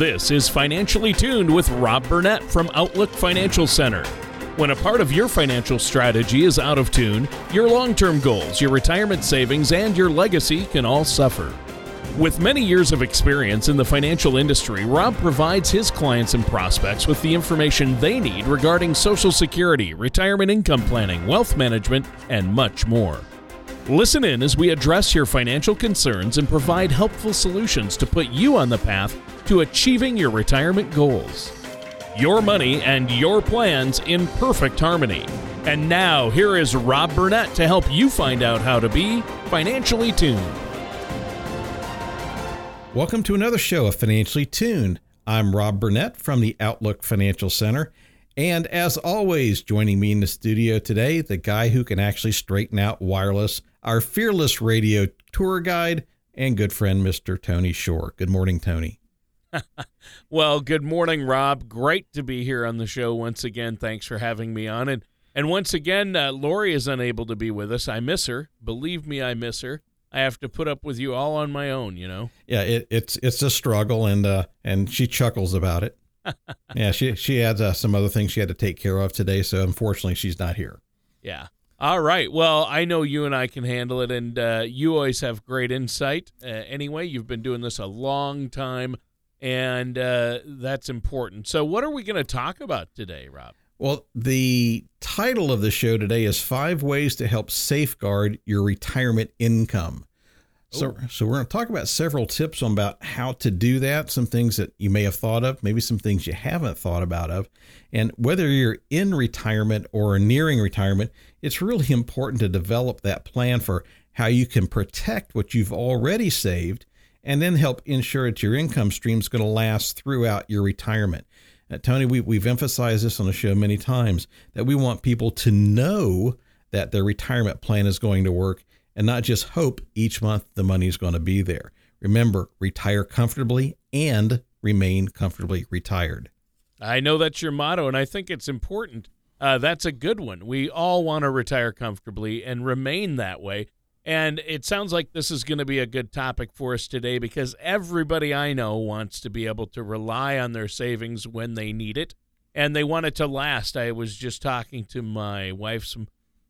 This is Financially Tuned with Rob Burnett from Outlook Financial Center. When a part of your financial strategy is out of tune, your long term goals, your retirement savings, and your legacy can all suffer. With many years of experience in the financial industry, Rob provides his clients and prospects with the information they need regarding Social Security, retirement income planning, wealth management, and much more. Listen in as we address your financial concerns and provide helpful solutions to put you on the path to achieving your retirement goals. Your money and your plans in perfect harmony. And now, here is Rob Burnett to help you find out how to be financially tuned. Welcome to another show of Financially Tuned. I'm Rob Burnett from the Outlook Financial Center. And as always, joining me in the studio today, the guy who can actually straighten out wireless, our fearless radio tour guide and good friend, Mr. Tony Shore. Good morning, Tony. well, good morning, Rob. Great to be here on the show once again. Thanks for having me on. And and once again, uh, Lori is unable to be with us. I miss her. Believe me, I miss her. I have to put up with you all on my own, you know. Yeah, it, it's it's a struggle, and uh, and she chuckles about it. Yeah, she she had uh, some other things she had to take care of today, so unfortunately she's not here. Yeah. All right. Well, I know you and I can handle it, and uh, you always have great insight. Uh, anyway, you've been doing this a long time, and uh, that's important. So, what are we going to talk about today, Rob? Well, the title of the show today is Five Ways to Help Safeguard Your Retirement Income. So, so we're going to talk about several tips on about how to do that, some things that you may have thought of, maybe some things you haven't thought about of. And whether you're in retirement or nearing retirement, it's really important to develop that plan for how you can protect what you've already saved and then help ensure that your income stream is going to last throughout your retirement. Uh, Tony, we, we've emphasized this on the show many times that we want people to know that their retirement plan is going to work and not just hope each month the money is going to be there. Remember, retire comfortably and remain comfortably retired. I know that's your motto, and I think it's important. Uh, that's a good one. We all want to retire comfortably and remain that way. And it sounds like this is going to be a good topic for us today because everybody I know wants to be able to rely on their savings when they need it and they want it to last. I was just talking to my wife's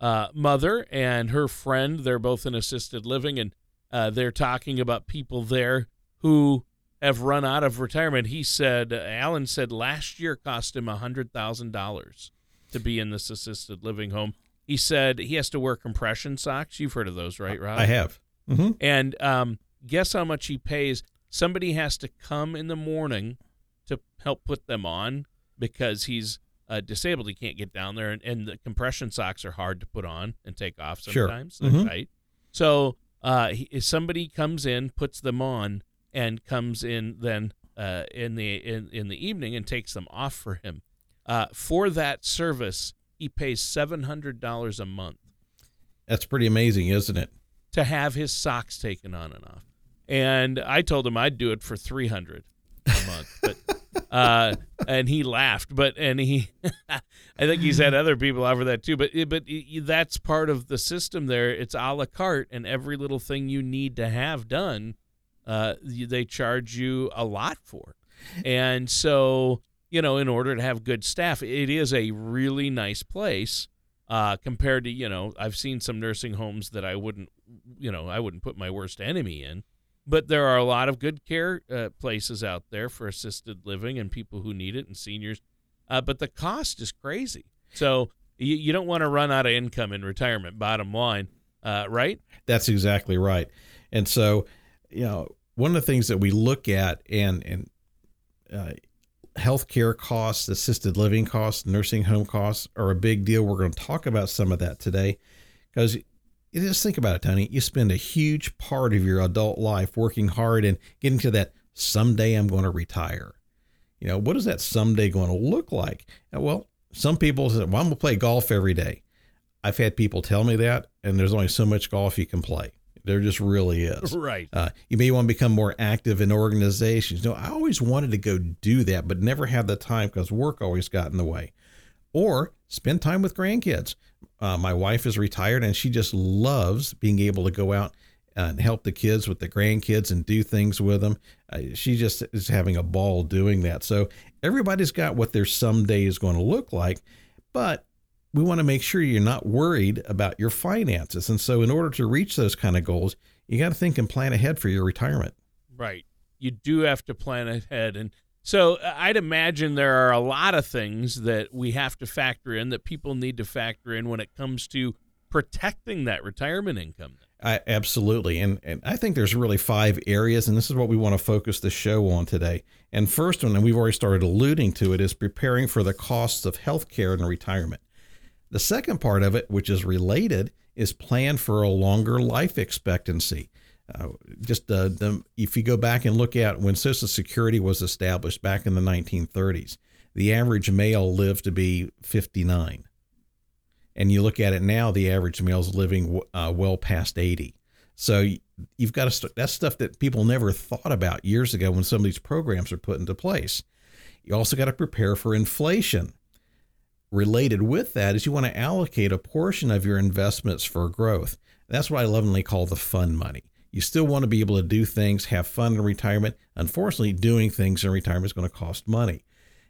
uh, mother and her friend. They're both in assisted living and uh, they're talking about people there who have run out of retirement. He said, Alan said last year cost him $100,000 to be in this assisted living home he said he has to wear compression socks. You've heard of those, right, Rob? I have. Mm-hmm. And um, guess how much he pays? Somebody has to come in the morning to help put them on because he's uh, disabled. He can't get down there, and, and, the compression socks are hard to put on and take off sometimes. Sure. Mm-hmm. Right. So uh, he, somebody comes in, puts them on, and comes in then uh, in the in, in the evening and takes them off for him. Uh, for that service, he pays $700 a month. That's pretty amazing, isn't it? To have his socks taken on and off. And I told him I'd do it for 300 a month. But uh, and he laughed, but and he I think he's had other people offer that too, but but that's part of the system there. It's a la carte and every little thing you need to have done uh, they charge you a lot for. And so you know, in order to have good staff. It is a really nice place uh, compared to, you know, I've seen some nursing homes that I wouldn't, you know, I wouldn't put my worst enemy in. But there are a lot of good care uh, places out there for assisted living and people who need it and seniors. Uh, but the cost is crazy. So you, you don't want to run out of income in retirement, bottom line, uh, right? That's exactly right. And so, you know, one of the things that we look at and, and, uh, healthcare costs, assisted living costs, nursing home costs are a big deal. We're going to talk about some of that today because just think about it, Tony. You spend a huge part of your adult life working hard and getting to that someday I'm going to retire. You know, what is that someday going to look like? Well, some people say, well, I'm going to play golf every day. I've had people tell me that, and there's only so much golf you can play. There just really is. Right. Uh, you may want to become more active in organizations. You know, I always wanted to go do that, but never had the time because work always got in the way. Or spend time with grandkids. Uh, my wife is retired and she just loves being able to go out and help the kids with the grandkids and do things with them. Uh, she just is having a ball doing that. So everybody's got what their someday is going to look like, but we want to make sure you're not worried about your finances. And so, in order to reach those kind of goals, you got to think and plan ahead for your retirement. Right. You do have to plan ahead. And so, uh, I'd imagine there are a lot of things that we have to factor in that people need to factor in when it comes to protecting that retirement income. I, absolutely. And, and I think there's really five areas, and this is what we want to focus the show on today. And first one, and we've already started alluding to it, is preparing for the costs of health care and retirement. The second part of it, which is related, is plan for a longer life expectancy. Uh, just uh, the, if you go back and look at when Social Security was established back in the 1930s, the average male lived to be 59 and you look at it now, the average male is living uh, well past 80. So you've got to st- that's stuff that people never thought about years ago when some of these programs are put into place. You also got to prepare for inflation. Related with that is you want to allocate a portion of your investments for growth. That's what I lovingly call the fun money. You still want to be able to do things, have fun in retirement. Unfortunately, doing things in retirement is going to cost money.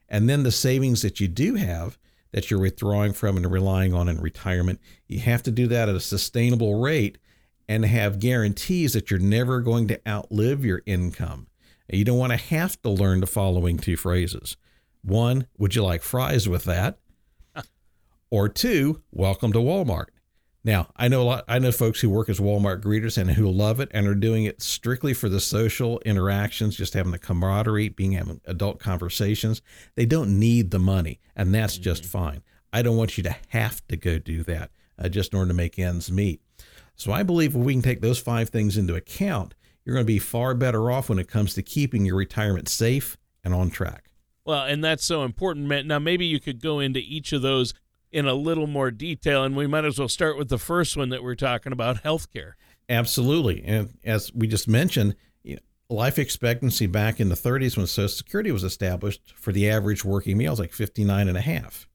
And then the savings that you do have, that you're withdrawing from and relying on in retirement. You have to do that at a sustainable rate and have guarantees that you're never going to outlive your income. You don't want to have to learn the following two phrases. One, would you like fries with that? or two, welcome to Walmart. Now, I know a lot, I know folks who work as Walmart greeters and who love it and are doing it strictly for the social interactions, just having the camaraderie, being having adult conversations. They don't need the money, and that's mm-hmm. just fine. I don't want you to have to go do that uh, just in order to make ends meet. So I believe if we can take those five things into account, you're going to be far better off when it comes to keeping your retirement safe and on track. Well, and that's so important. Now, maybe you could go into each of those in a little more detail. And we might as well start with the first one that we're talking about healthcare. Absolutely. And as we just mentioned, life expectancy back in the 30s when Social Security was established for the average working male is like 59 and a half.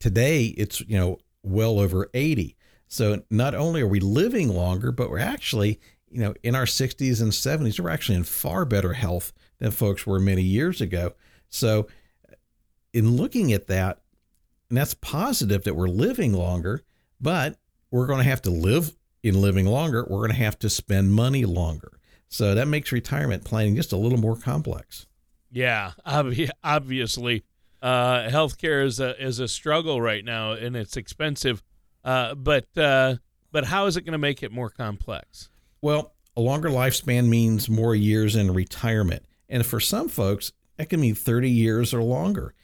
Today, it's, you know, well over 80. So not only are we living longer, but we're actually, you know, in our 60s and 70s, we're actually in far better health than folks were many years ago. So in looking at that, and that's positive that we're living longer, but we're going to have to live in living longer. We're going to have to spend money longer. So that makes retirement planning just a little more complex. Yeah, obviously, uh, healthcare is a is a struggle right now, and it's expensive. Uh, but uh, but how is it going to make it more complex? Well, a longer lifespan means more years in retirement, and for some folks, that can mean thirty years or longer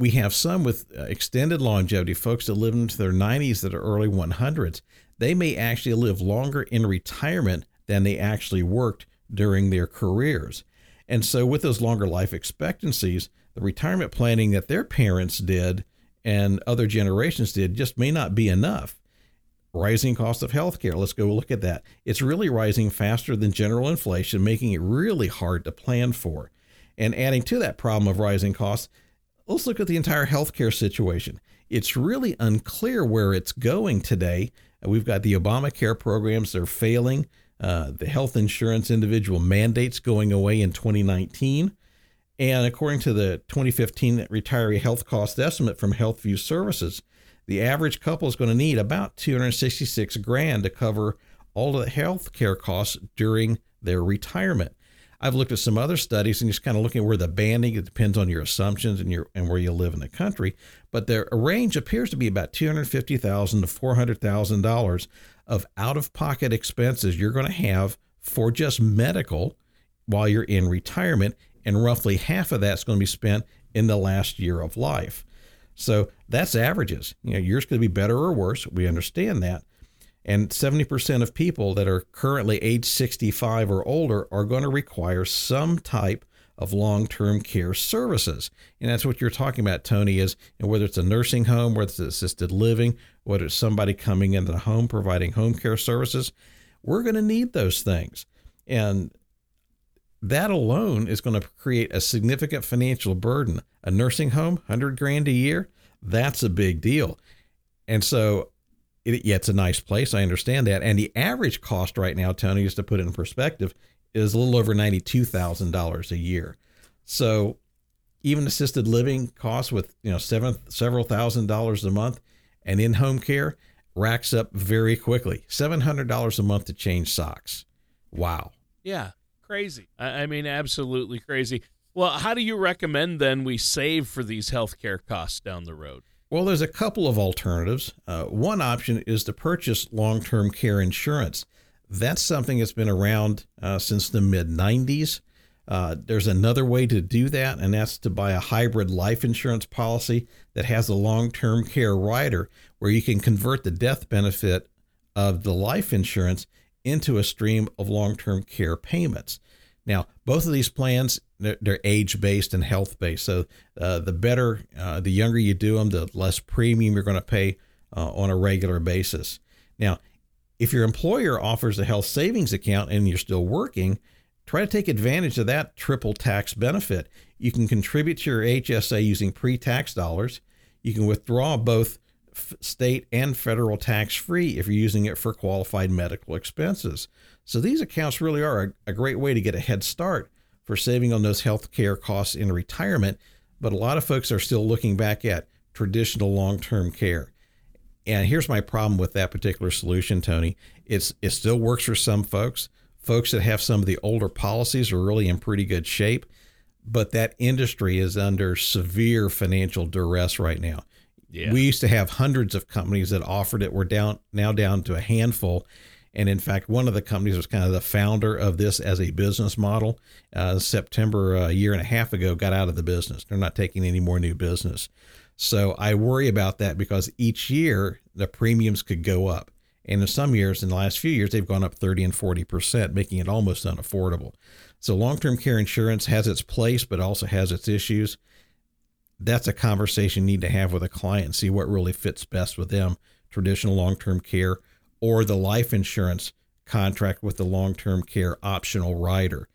we have some with uh, extended longevity, folks that live into their 90s that are early 100s. They may actually live longer in retirement than they actually worked during their careers. And so, with those longer life expectancies, the retirement planning that their parents did and other generations did just may not be enough. Rising cost of healthcare. Let's go look at that. It's really rising faster than general inflation, making it really hard to plan for. And adding to that problem of rising costs, let's look at the entire healthcare situation. It's really unclear where it's going today. We've got the Obamacare programs, they're failing. Uh, the health insurance individual mandates going away in 2019. And according to the 2015 retiree health cost estimate from HealthView Services, the average couple is going to need about 266 grand to cover all of the health care costs during their retirement. I've looked at some other studies and just kind of looking at where the banding it depends on your assumptions and your and where you live in the country, but the range appears to be about two hundred fifty thousand to four hundred thousand dollars of out of pocket expenses you're going to have for just medical while you're in retirement, and roughly half of that's going to be spent in the last year of life. So that's averages. You know, yours could be better or worse. We understand that. And 70% of people that are currently age 65 or older are going to require some type of long-term care services. And that's what you're talking about, Tony, is know, whether it's a nursing home, whether it's assisted living, whether it's somebody coming into the home providing home care services, we're going to need those things. And that alone is going to create a significant financial burden. A nursing home, 100 grand a year, that's a big deal. And so it, yeah, it's a nice place. I understand that. And the average cost right now, Tony, just to put it in perspective, is a little over $92,000 a year. So even assisted living costs with, you know, seven, several thousand dollars a month and in home care racks up very quickly. $700 a month to change socks. Wow. Yeah. Crazy. I, I mean, absolutely crazy. Well, how do you recommend then we save for these healthcare costs down the road? Well, there's a couple of alternatives. Uh, one option is to purchase long term care insurance. That's something that's been around uh, since the mid 90s. Uh, there's another way to do that, and that's to buy a hybrid life insurance policy that has a long term care rider where you can convert the death benefit of the life insurance into a stream of long term care payments. Now, both of these plans they're age based and health based. So uh, the better, uh, the younger you do them, the less premium you're going to pay uh, on a regular basis. Now, if your employer offers a health savings account and you're still working, try to take advantage of that triple tax benefit. You can contribute to your HSA using pre tax dollars. You can withdraw both state and federal tax free if you're using it for qualified medical expenses. So these accounts really are a, a great way to get a head start for saving on those health care costs in retirement. But a lot of folks are still looking back at traditional long term care. And here's my problem with that particular solution, Tony. It's it still works for some folks. Folks that have some of the older policies are really in pretty good shape, but that industry is under severe financial duress right now. Yeah. We used to have hundreds of companies that offered it. We're down now down to a handful. And in fact, one of the companies was kind of the founder of this as a business model. Uh, September uh, a year and a half ago, got out of the business. They're not taking any more new business. So I worry about that because each year the premiums could go up. And in some years, in the last few years, they've gone up 30 and 40%, making it almost unaffordable. So long term care insurance has its place, but also has its issues that's a conversation you need to have with a client and see what really fits best with them traditional long term care or the life insurance contract with the long term care optional rider.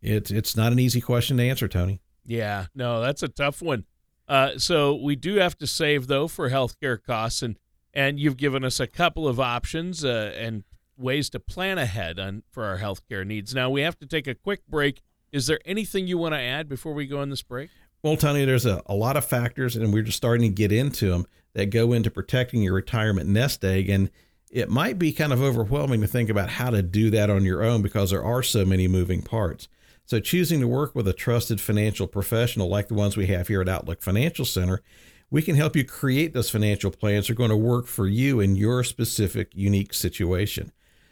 It's, it's not an easy question to answer, Tony. Yeah, no, that's a tough one. Uh, so we do have to save though for healthcare costs, and and you've given us a couple of options uh, and ways to plan ahead on for our healthcare needs. Now we have to take a quick break. Is there anything you want to add before we go on this break? Well, Tony, there's a, a lot of factors, and we're just starting to get into them that go into protecting your retirement nest egg. And it might be kind of overwhelming to think about how to do that on your own because there are so many moving parts. So, choosing to work with a trusted financial professional like the ones we have here at Outlook Financial Center, we can help you create those financial plans that are going to work for you in your specific unique situation.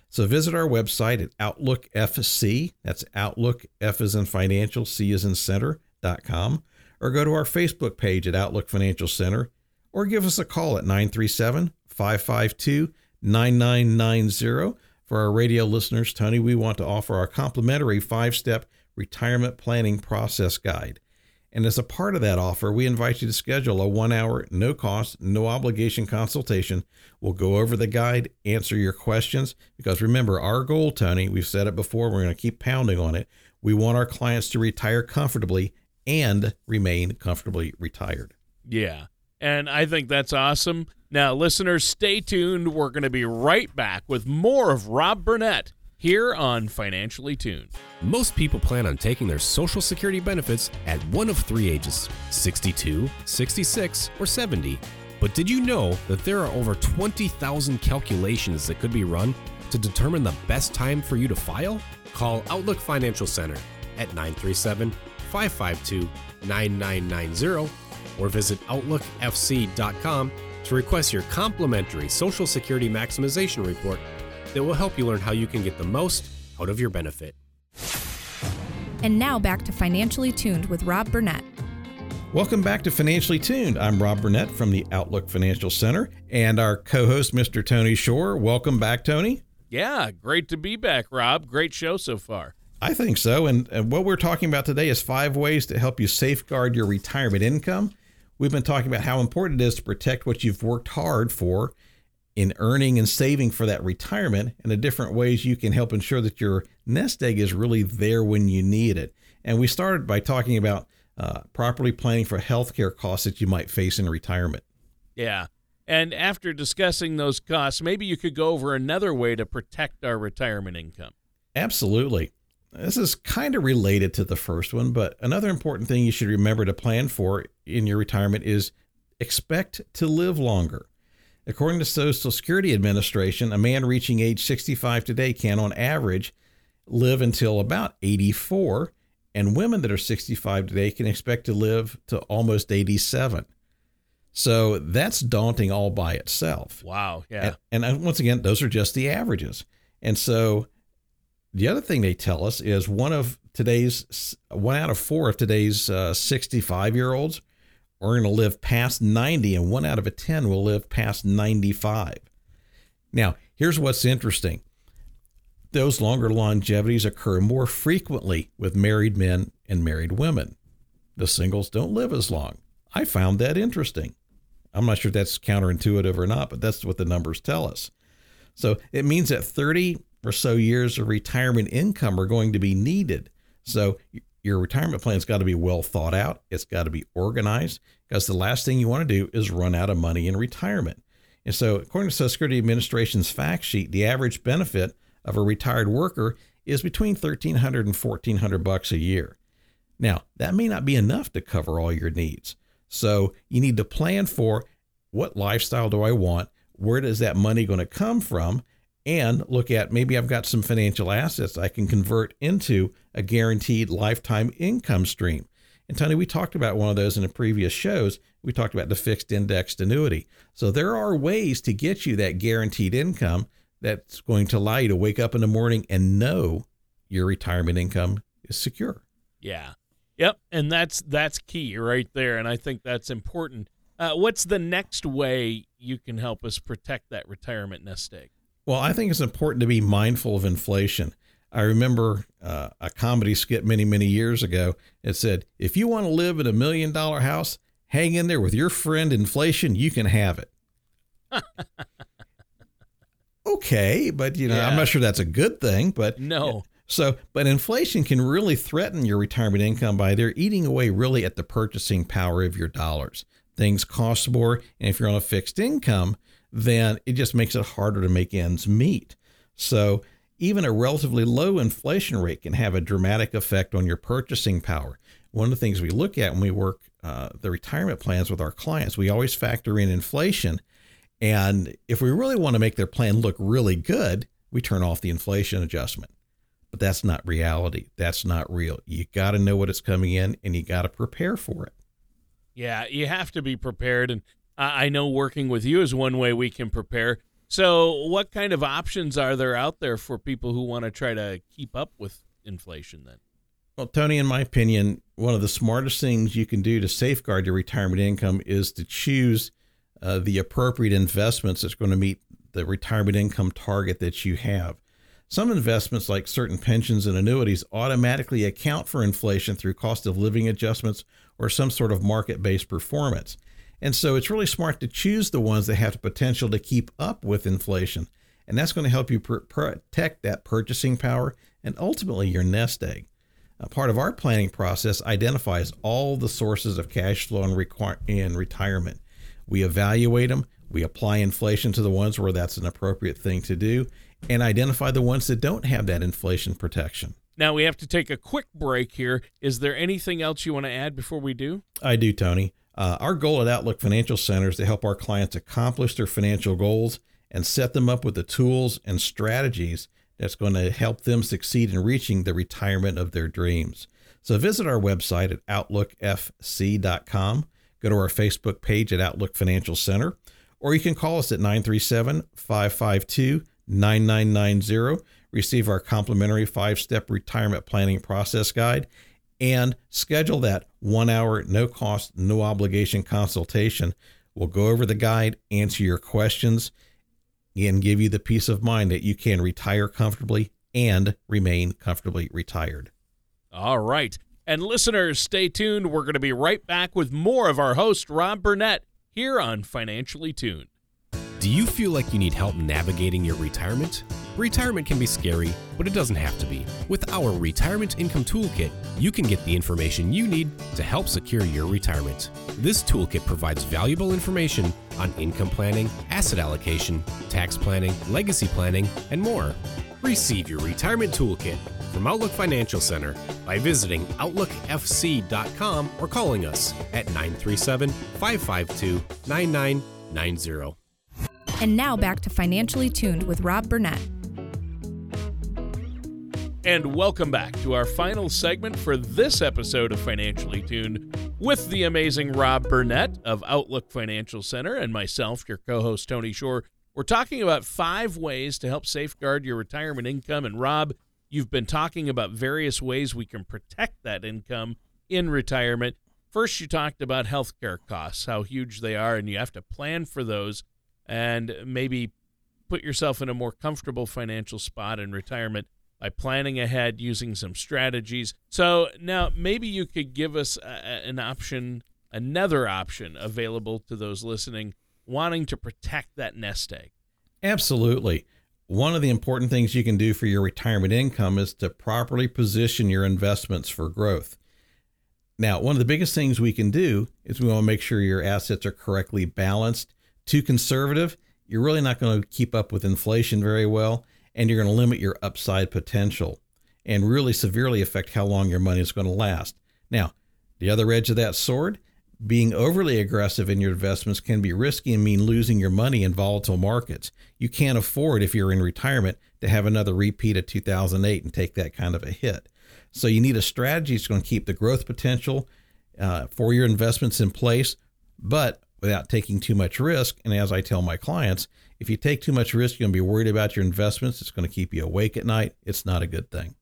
So visit our website at Outlook FC. That's Outlook F is in financial, C is in center.com or go to our Facebook page at Outlook Financial Center, or give us a call at 937 552 9990. For our radio listeners, Tony, we want to offer our complimentary five step retirement planning process guide. And as a part of that offer, we invite you to schedule a one hour, no cost, no obligation consultation. We'll go over the guide, answer your questions, because remember, our goal, Tony, we've said it before, we're going to keep pounding on it. We want our clients to retire comfortably and remain comfortably retired. Yeah. And I think that's awesome. Now, listeners, stay tuned. We're going to be right back with more of Rob Burnett here on Financially Tuned. Most people plan on taking their Social Security benefits at one of three ages 62, 66, or 70. But did you know that there are over 20,000 calculations that could be run to determine the best time for you to file? Call Outlook Financial Center at 937 552 9990 or visit OutlookFC.com to request your complimentary Social Security Maximization Report that will help you learn how you can get the most out of your benefit. And now back to Financially Tuned with Rob Burnett. Welcome back to Financially Tuned. I'm Rob Burnett from the Outlook Financial Center and our co host, Mr. Tony Shore. Welcome back, Tony. Yeah, great to be back, Rob. Great show so far. I think so. And, and, what we're talking about today is five ways to help you safeguard your retirement income. We've been talking about how important it is to protect what you've worked hard for in earning and saving for that retirement and the different ways you can help ensure that your nest egg is really there when you need it. And we started by talking about uh, properly planning for healthcare costs that you might face in retirement. Yeah. And after discussing those costs, maybe you could go over another way to protect our retirement income. Absolutely. This is kind of related to the first one, but another important thing you should remember to plan for in your retirement is expect to live longer. According to Social Security Administration, a man reaching age 65 today can on average live until about 84, and women that are 65 today can expect to live to almost 87. So that's daunting all by itself. Wow. Yeah. And, and uh, once again, those are just the averages. And so the other thing they tell us is one of today's, one out of four of today's 65 uh, are going to live past 90, and one out of a 10 will live past 95. Now, here's what's interesting those longer longevities occur more frequently with married men and married women. The singles don't live as long. I found that interesting. I'm not sure if that's counterintuitive or not, but that's what the numbers tell us. So it means that 30 or so years of retirement income are going to be needed. So your retirement plan's got to be well thought out. It's got to be organized because the last thing you want to do is run out of money in retirement. And so, according to Social Security Administration's fact sheet, the average benefit of a retired worker is between 1300 and 1400 bucks a year. Now, that may not be enough to cover all your needs. So, you need to plan for what lifestyle do I want? Where does that money going to come from? And look at maybe I've got some financial assets I can convert into a guaranteed lifetime income stream. And Tony, we talked about one of those in the previous shows. We talked about the fixed indexed annuity. So there are ways to get you that guaranteed income that's going to allow you to wake up in the morning and know your retirement income is secure. Yeah. Yep, and that's that's key right there and I think that's important. Uh, what's the next way you can help us protect that retirement nest egg? Well, I think it's important to be mindful of inflation. I remember uh, a comedy skit many, many years ago. It said, if you want to live in a million dollar house, hang in there with your friend inflation, you can have it. okay, but you know, yeah. I'm not sure that's a good thing, but no. So, but inflation can really threaten your retirement income by they're eating away really at the purchasing power of your dollars. Things cost more, and if you're on a fixed income, then it just makes it harder to make ends meet. So, even a relatively low inflation rate can have a dramatic effect on your purchasing power. One of the things we look at when we work uh, the retirement plans with our clients, we always factor in inflation and if we really want to make their plan look really good, we turn off the inflation adjustment. But that's not reality. That's not real. You got to know what is coming in and you got to prepare for it. Yeah, you have to be prepared. And I know working with you is one way we can prepare. So, what kind of options are there out there for people who want to try to keep up with inflation then? Well, Tony, in my opinion, one of the smartest things you can do to safeguard your retirement income is to choose uh, the appropriate investments that's going to meet the retirement income target that you have. Some investments, like certain pensions and annuities, automatically account for inflation through cost of living adjustments or some sort of market based performance. And so it's really smart to choose the ones that have the potential to keep up with inflation. And that's going to help you pr- protect that purchasing power and ultimately your nest egg. A part of our planning process identifies all the sources of cash flow in, retirement. We evaluate them, we apply inflation to the ones where that's an appropriate thing to do, and identify the ones that don't have that inflation protection. Now we have to take a quick break here. Is there anything else you want to add before we do? I do, Tony. Uh, our goal at Outlook Financial Center is to help our clients accomplish their financial goals and set them up with the tools and strategies that's going to help them succeed in reaching the retirement of their dreams. So visit our website at outlookfc.com Go to our Facebook page at Outlook Financial Center, or you can call us at 937 552 9990. Receive our complimentary five step retirement planning process guide and schedule that one hour, no cost, no obligation consultation. We'll go over the guide, answer your questions, and give you the peace of mind that you can retire comfortably and remain comfortably retired. All right. And listeners, stay tuned. We're going to be right back with more of our host, Rob Burnett, here on Financially Tuned. Do you feel like you need help navigating your retirement? Retirement can be scary, but it doesn't have to be. With our Retirement Income Toolkit, you can get the information you need to help secure your retirement. This toolkit provides valuable information on income planning, asset allocation, tax planning, legacy planning, and more. Receive your retirement toolkit from Outlook Financial Center by visiting OutlookFC.com or calling us at 937 552 9990. And now back to Financially Tuned with Rob Burnett. And welcome back to our final segment for this episode of Financially Tuned with the amazing Rob Burnett of Outlook Financial Center and myself, your co host, Tony Shore. We're talking about five ways to help safeguard your retirement income. And Rob, you've been talking about various ways we can protect that income in retirement. First, you talked about healthcare costs, how huge they are, and you have to plan for those and maybe put yourself in a more comfortable financial spot in retirement by planning ahead using some strategies. So now maybe you could give us a, an option, another option available to those listening wanting to protect that nest egg. Absolutely. One of the important things you can do for your retirement income is to properly position your investments for growth. Now, one of the biggest things we can do is we want to make sure your assets are correctly balanced. Too conservative, you're really not going to keep up with inflation very well and you're going to limit your upside potential and really severely affect how long your money is going to last. Now, the other edge of that sword, being overly aggressive in your investments can be risky and mean losing your money in volatile markets. You can't afford, if you're in retirement, to have another repeat of 2008 and take that kind of a hit. So you need a strategy that's going to keep the growth potential uh, for your investments in place, but without taking too much risk. And as I tell my clients, if you take too much risk, you're going to be worried about your investments. It's going to keep you awake at night. It's not a good thing.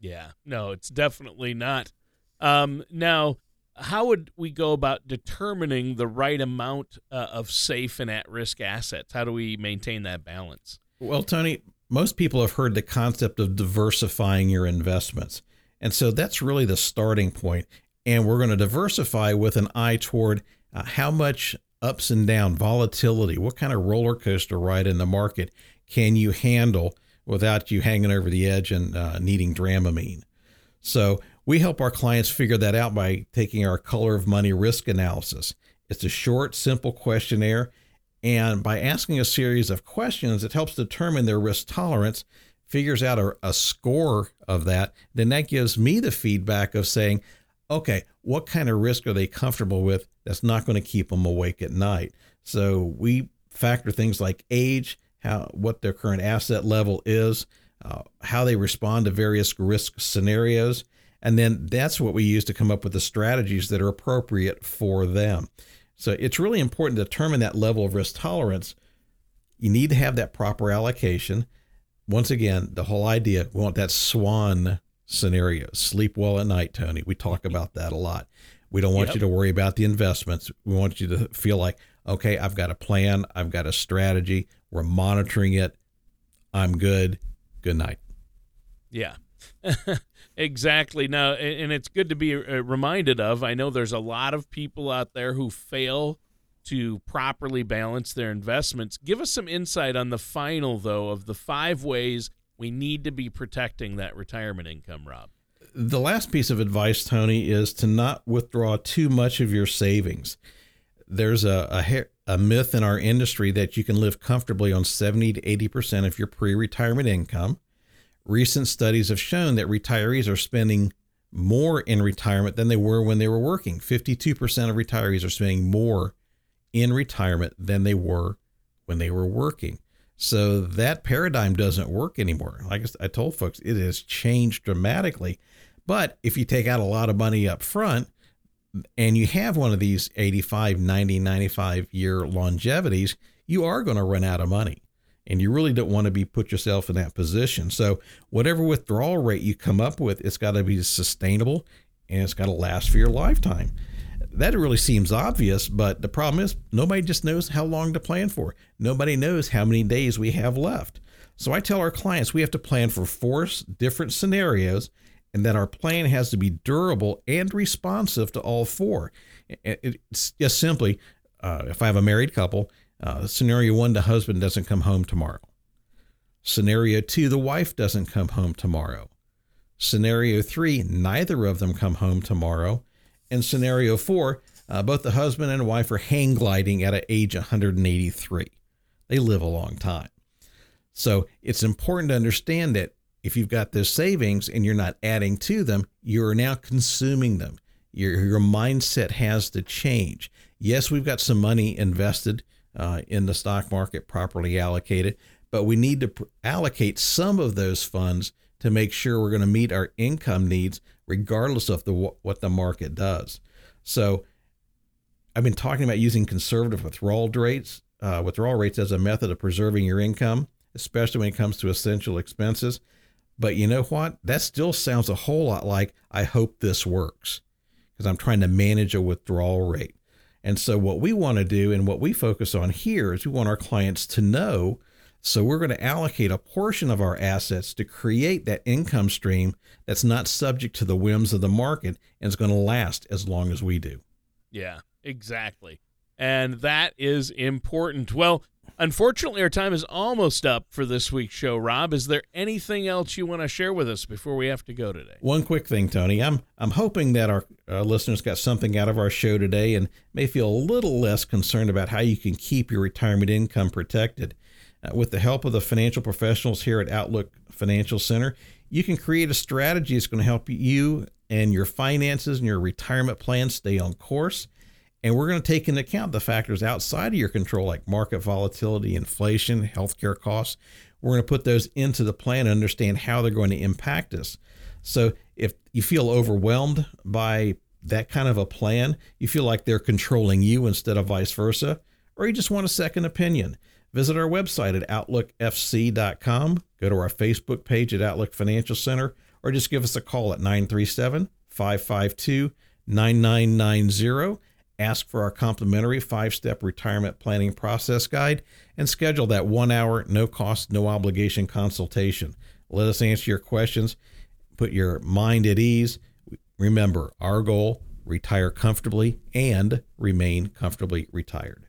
Yeah, no, it's definitely not. Um, now, how would we go about determining the right amount uh, of safe and at risk assets? How do we maintain that balance? Well, Tony, most people have heard the concept of diversifying your investments. And so that's really the starting point. And we're going to diversify with an eye toward uh, how much ups and down, volatility, what kind of roller coaster ride in the market can you handle without you hanging over the edge and uh, needing Dramamine? So we help our clients figure that out by taking our color of money risk analysis. It's a short, simple questionnaire. And by asking a series of questions, it helps determine their risk tolerance, figures out a, a score of that. Then that gives me the feedback of saying, okay, what kind of risk are they comfortable with that's not going to keep them awake at night? So we factor things like age, how what their current asset level is, uh, how they respond to various risk scenarios, and then that's what we use to come up with the strategies that are appropriate for them. So it's really important to determine that level of risk tolerance. You need to have that proper allocation. Once again, the whole idea we want that swan scenario. Sleep well at night, Tony. We talk about that a lot. We don't want yep. you to worry about the investments. We want you to feel like, okay, I've got a plan, I've got a strategy, we're monitoring it. I'm good. Good night. Yeah. exactly. Now, and it's good to be uh, reminded of. I know there's a lot of people out there who fail to properly balance their investments. Give us some insight on the final, though, of the five ways we need to be protecting that retirement income, Rob. The last piece of advice, Tony, is to not withdraw too much of your savings. There's a, a, a myth in our industry that you can live comfortably on 70 to 80% of your pre retirement income. Recent studies have shown that retirees are spending more in retirement than they were when they were working. 52% of retirees are spending more in retirement than they were when they were working. So that paradigm doesn't work anymore. Like I told folks, it has changed dramatically. But if you take out a lot of money up front and you have one of these 85, 90, 95 year longevities, you are going to run out of money. And you really don't want to be put yourself in that position. So whatever withdrawal rate you come up with, it's got to be sustainable and it's got to last for your lifetime that really seems obvious, but the problem is nobody just knows how long to plan for. Nobody knows how many days we have left. So I tell our clients we have to plan for four different scenarios and that our plan has to be durable and responsive to all four. It's just simply uh, if I have a married couple, uh, scenario one, the husband doesn't come home tomorrow. Scenario two, the wife doesn't come home tomorrow. Scenario three, neither of them come home tomorrow. And scenario four, Uh, both the husband and wife are hang gliding at age 183. They live a long time. So it's important to understand that if you've got those savings and you're not adding to them, you're now consuming them. Your, your mindset has to change. Yes, we've got some money invested uh, in the stock market, properly allocated, but we need to pr- allocate some of those funds to make sure we're going to meet our income needs, regardless of the what the market does. So, I've been talking about using conservative withdrawal rates, uh, withdrawal rates as a method of preserving your income, especially when it comes to essential expenses. But you know what? That still sounds a whole lot like I hope this works because I'm trying to manage a withdrawal rate. And so, what we want to do and what we focus on here is we want our clients to know. So, we're going to allocate a portion of our assets to create that income stream that's not subject to the whims of the market and is going to last as long as we do. Yeah, exactly. And that is important. Well, Unfortunately, our time is almost up for this week's show. Rob, is there anything else you want to share with us before we have to go today? One quick thing, Tony. I'm I'm hoping that our uh, listeners got something out of our show today and may feel a little less concerned about how you can keep your retirement income protected. Uh, with the help of the financial professionals here at Outlook Financial Center, you can create a strategy that's going to help you and your finances and your retirement plan stay on course and we're going to take into account the factors outside of your control, like market volatility, inflation, healthcare costs. We're going to put those into the plan and understand how they're going to impact us. So if you feel overwhelmed by that kind of a plan, you feel like they're controlling you instead of vice versa, or you just want a second opinion, visit our website at outlookfc.com, go to our Facebook page at Outlook Financial Center, or just give us a call at 937 552 9990 ask for our complimentary five step retirement planning process guide, and schedule that one hour, no cost, no obligation consultation. Let us answer your questions, put your mind at ease. Remember, our goal retire comfortably and remain comfortably retired.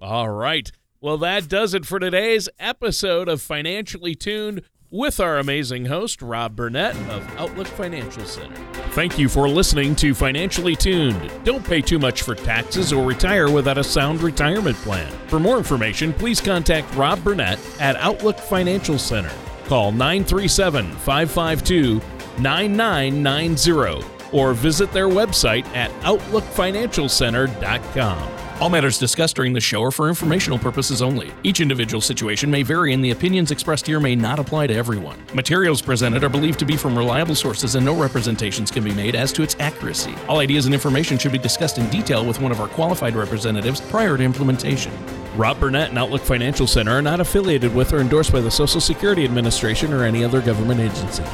All right. Well, that does it for today's episode of Financially Tuned with our amazing host, Rob Burnett of Outlook Financial Center. Thank you for listening to Financially Tuned. Don't pay too much for taxes or retire without a sound retirement plan. For more information, please contact Rob Burnett at Outlook Financial Center. Call 937 552 9990 or visit their website at OutlookFinancialCenter.com. All matters discussed during the show are for informational purposes only. Each individual situation may vary, and the opinions expressed here may not apply to everyone. Materials presented are believed to be from reliable sources, and no representations can be made as to its accuracy. All ideas and information should be discussed in detail with one of our qualified representatives prior to implementation. Rob Burnett and Outlook Financial Center are not affiliated with or endorsed by the Social Security Administration or any other government agency.